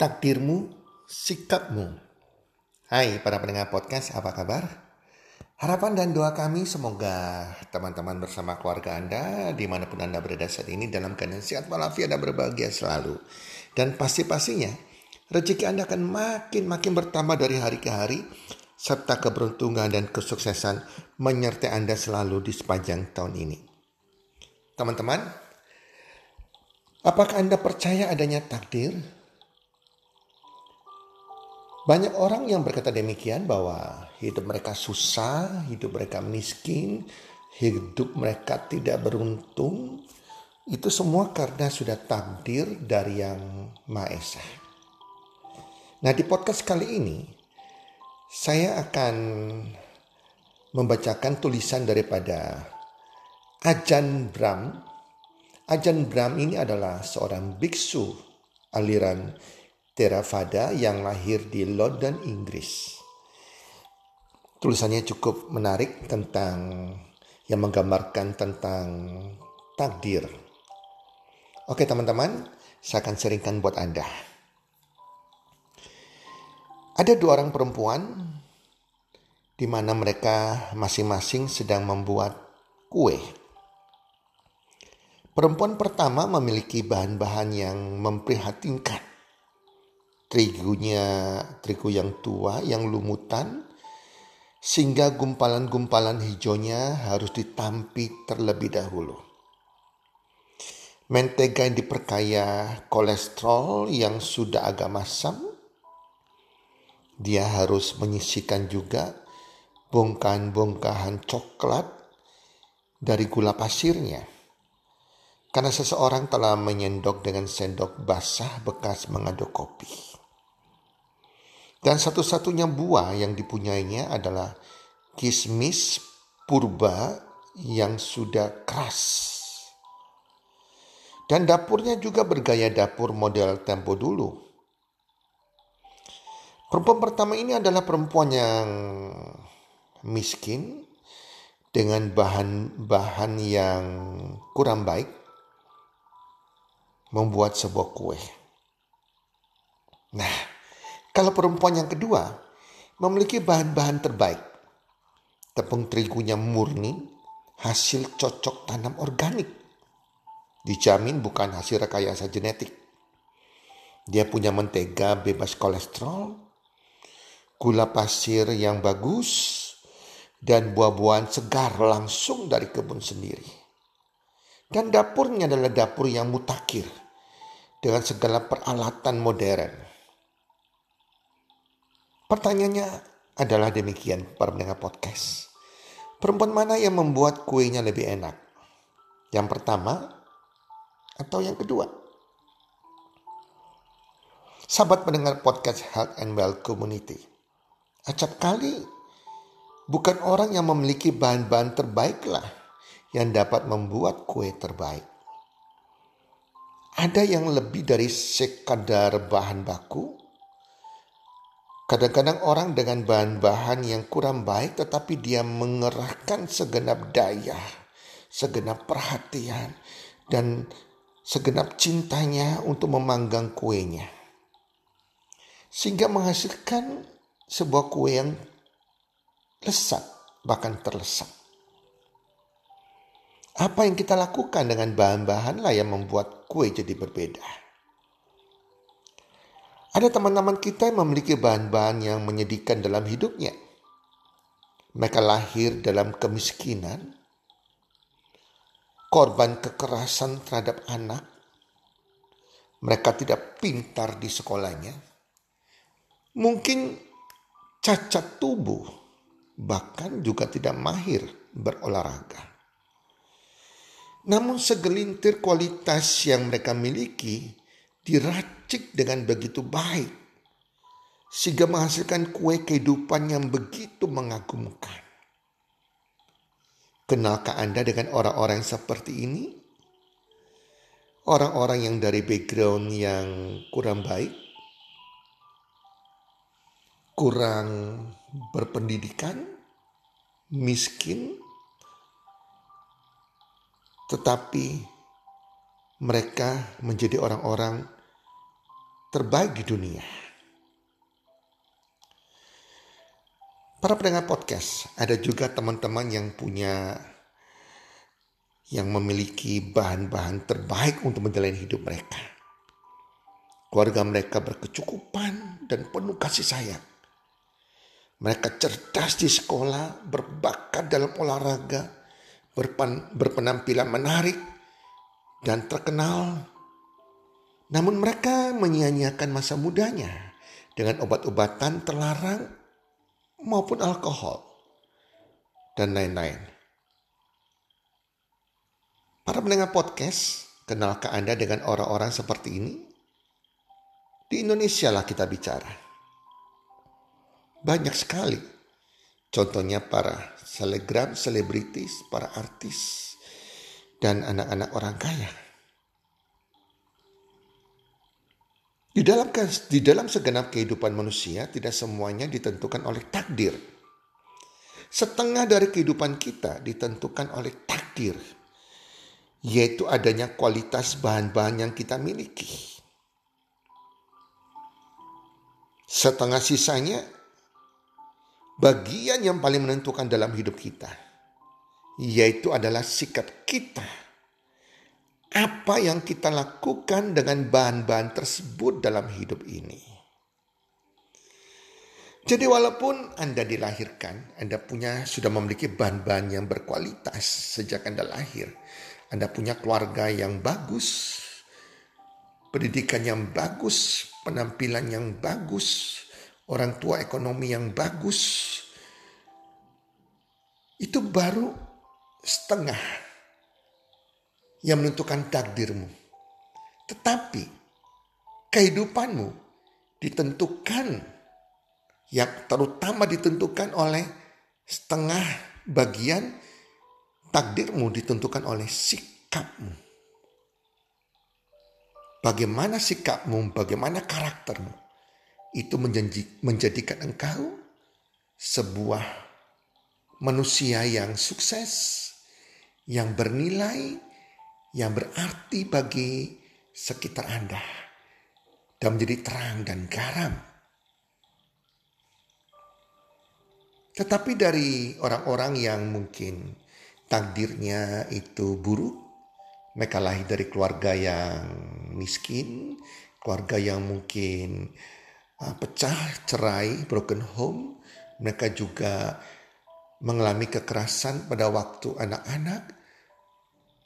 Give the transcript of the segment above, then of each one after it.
takdirmu, sikapmu. Hai para pendengar podcast, apa kabar? Harapan dan doa kami semoga teman-teman bersama keluarga Anda di mana pun Anda berada saat ini dalam keadaan sehat walafiat dan berbahagia selalu. Dan pasti-pastinya rezeki Anda akan makin-makin bertambah dari hari ke hari serta keberuntungan dan kesuksesan menyertai Anda selalu di sepanjang tahun ini. Teman-teman, apakah Anda percaya adanya takdir? Banyak orang yang berkata demikian bahwa hidup mereka susah, hidup mereka miskin, hidup mereka tidak beruntung. Itu semua karena sudah takdir dari yang Maha Esa. Nah di podcast kali ini saya akan membacakan tulisan daripada Ajan Bram. Ajan Bram ini adalah seorang biksu aliran Theravada yang lahir di London, Inggris. Tulisannya cukup menarik tentang yang menggambarkan tentang takdir. Oke teman-teman, saya akan seringkan buat Anda. Ada dua orang perempuan di mana mereka masing-masing sedang membuat kue. Perempuan pertama memiliki bahan-bahan yang memprihatinkan terigunya terigu yang tua yang lumutan sehingga gumpalan-gumpalan hijaunya harus ditampi terlebih dahulu. Mentega yang diperkaya kolesterol yang sudah agak masam, dia harus menyisikan juga bongkahan-bongkahan coklat dari gula pasirnya. Karena seseorang telah menyendok dengan sendok basah bekas mengaduk kopi. Dan satu-satunya buah yang dipunyainya adalah kismis purba yang sudah keras. Dan dapurnya juga bergaya dapur model tempo dulu. Perempuan pertama ini adalah perempuan yang miskin dengan bahan-bahan yang kurang baik membuat sebuah kue. Nah, kalau perempuan yang kedua memiliki bahan-bahan terbaik. Tepung terigunya murni, hasil cocok tanam organik. Dijamin bukan hasil rekayasa genetik. Dia punya mentega bebas kolesterol, gula pasir yang bagus, dan buah-buahan segar langsung dari kebun sendiri. Dan dapurnya adalah dapur yang mutakhir dengan segala peralatan modern. Pertanyaannya adalah demikian para pendengar podcast. Perempuan mana yang membuat kuenya lebih enak? Yang pertama atau yang kedua? Sahabat pendengar podcast Health and Well Community. Acap kali bukan orang yang memiliki bahan-bahan terbaiklah yang dapat membuat kue terbaik. Ada yang lebih dari sekadar bahan baku, Kadang-kadang orang dengan bahan-bahan yang kurang baik tetapi dia mengerahkan segenap daya, segenap perhatian dan segenap cintanya untuk memanggang kuenya. Sehingga menghasilkan sebuah kue yang lesat bahkan terlesat. Apa yang kita lakukan dengan bahan-bahan lah yang membuat kue jadi berbeda. Ada teman-teman kita yang memiliki bahan-bahan yang menyedihkan dalam hidupnya. Mereka lahir dalam kemiskinan, korban kekerasan terhadap anak. Mereka tidak pintar di sekolahnya. Mungkin cacat tubuh, bahkan juga tidak mahir berolahraga. Namun segelintir kualitas yang mereka miliki diracik dengan begitu baik sehingga menghasilkan kue kehidupan yang begitu mengagumkan. Kenalkah Anda dengan orang-orang seperti ini? Orang-orang yang dari background yang kurang baik, kurang berpendidikan, miskin, tetapi mereka menjadi orang-orang terbaik di dunia. Para pendengar podcast, ada juga teman-teman yang punya yang memiliki bahan-bahan terbaik untuk menjalani hidup mereka. Keluarga mereka berkecukupan dan penuh kasih sayang. Mereka cerdas di sekolah, berbakat dalam olahraga, berpen, berpenampilan menarik, dan terkenal. Namun mereka menyia-nyiakan masa mudanya dengan obat-obatan terlarang maupun alkohol, dan lain-lain. Para pendengar podcast, kenalkah Anda dengan orang-orang seperti ini? Di Indonesia lah kita bicara. Banyak sekali. Contohnya para selegram, selebritis, para artis, dan anak-anak orang kaya. Di dalam di dalam segenap kehidupan manusia tidak semuanya ditentukan oleh takdir. Setengah dari kehidupan kita ditentukan oleh takdir, yaitu adanya kualitas bahan-bahan yang kita miliki. Setengah sisanya bagian yang paling menentukan dalam hidup kita, yaitu adalah sikap kita apa yang kita lakukan dengan bahan-bahan tersebut dalam hidup ini. Jadi walaupun Anda dilahirkan, Anda punya sudah memiliki bahan-bahan yang berkualitas sejak Anda lahir. Anda punya keluarga yang bagus, pendidikan yang bagus, penampilan yang bagus, orang tua ekonomi yang bagus. Itu baru setengah yang menentukan takdirmu. Tetapi kehidupanmu ditentukan yang terutama ditentukan oleh setengah bagian takdirmu ditentukan oleh sikapmu. Bagaimana sikapmu, bagaimana karaktermu, itu menjanji, menjadikan engkau sebuah manusia yang sukses, yang bernilai, yang berarti bagi sekitar Anda dan menjadi terang dan garam. Tetapi dari orang-orang yang mungkin takdirnya itu buruk, mereka lahir dari keluarga yang miskin, keluarga yang mungkin uh, pecah, cerai, broken home, mereka juga mengalami kekerasan pada waktu anak-anak,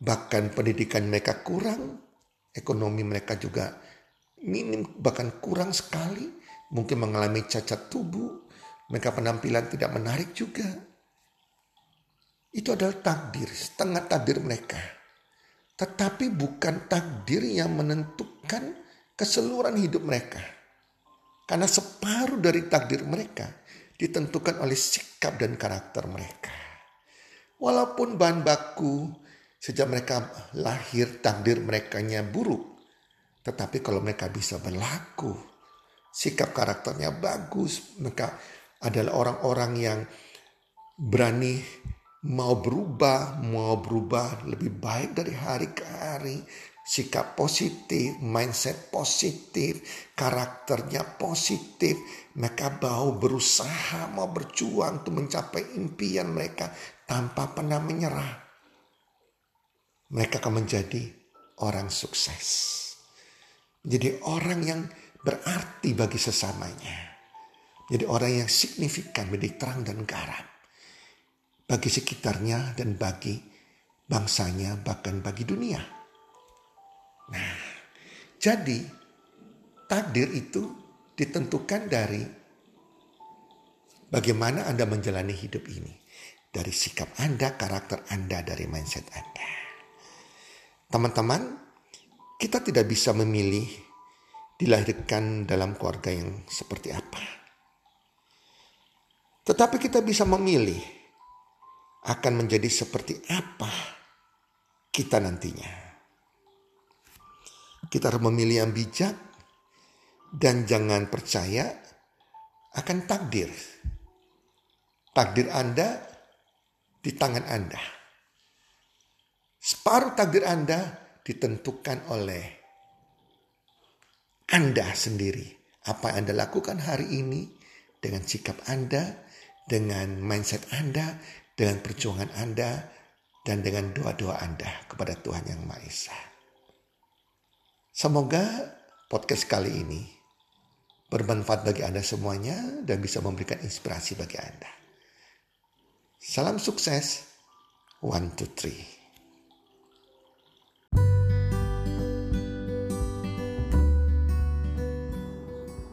bahkan pendidikan mereka kurang, ekonomi mereka juga minim, bahkan kurang sekali, mungkin mengalami cacat tubuh, mereka penampilan tidak menarik juga. Itu adalah takdir, setengah takdir mereka. Tetapi bukan takdir yang menentukan keseluruhan hidup mereka. Karena separuh dari takdir mereka ditentukan oleh sikap dan karakter mereka. Walaupun bahan baku Sejak mereka lahir takdir mereka buruk. Tetapi kalau mereka bisa berlaku, sikap karakternya bagus, mereka adalah orang-orang yang berani mau berubah, mau berubah lebih baik dari hari ke hari, sikap positif, mindset positif, karakternya positif. Mereka mau berusaha, mau berjuang untuk mencapai impian mereka tanpa pernah menyerah mereka akan menjadi orang sukses. Jadi orang yang berarti bagi sesamanya. Jadi orang yang signifikan menjadi terang dan garam. Bagi sekitarnya dan bagi bangsanya bahkan bagi dunia. Nah, jadi takdir itu ditentukan dari bagaimana Anda menjalani hidup ini. Dari sikap Anda, karakter Anda, dari mindset Anda. Teman-teman, kita tidak bisa memilih dilahirkan dalam keluarga yang seperti apa. Tetapi kita bisa memilih akan menjadi seperti apa kita nantinya. Kita harus memilih yang bijak dan jangan percaya akan takdir. Takdir Anda di tangan Anda. Separuh takdir Anda ditentukan oleh Anda sendiri. Apa yang Anda lakukan hari ini dengan sikap Anda, dengan mindset Anda, dengan perjuangan Anda, dan dengan doa-doa Anda kepada Tuhan Yang Maha Esa. Semoga podcast kali ini bermanfaat bagi Anda semuanya dan bisa memberikan inspirasi bagi Anda. Salam sukses. One, two, three.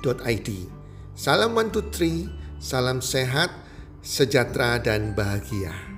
healthcommunity.id. Salam one two three, salam sehat, sejahtera dan bahagia.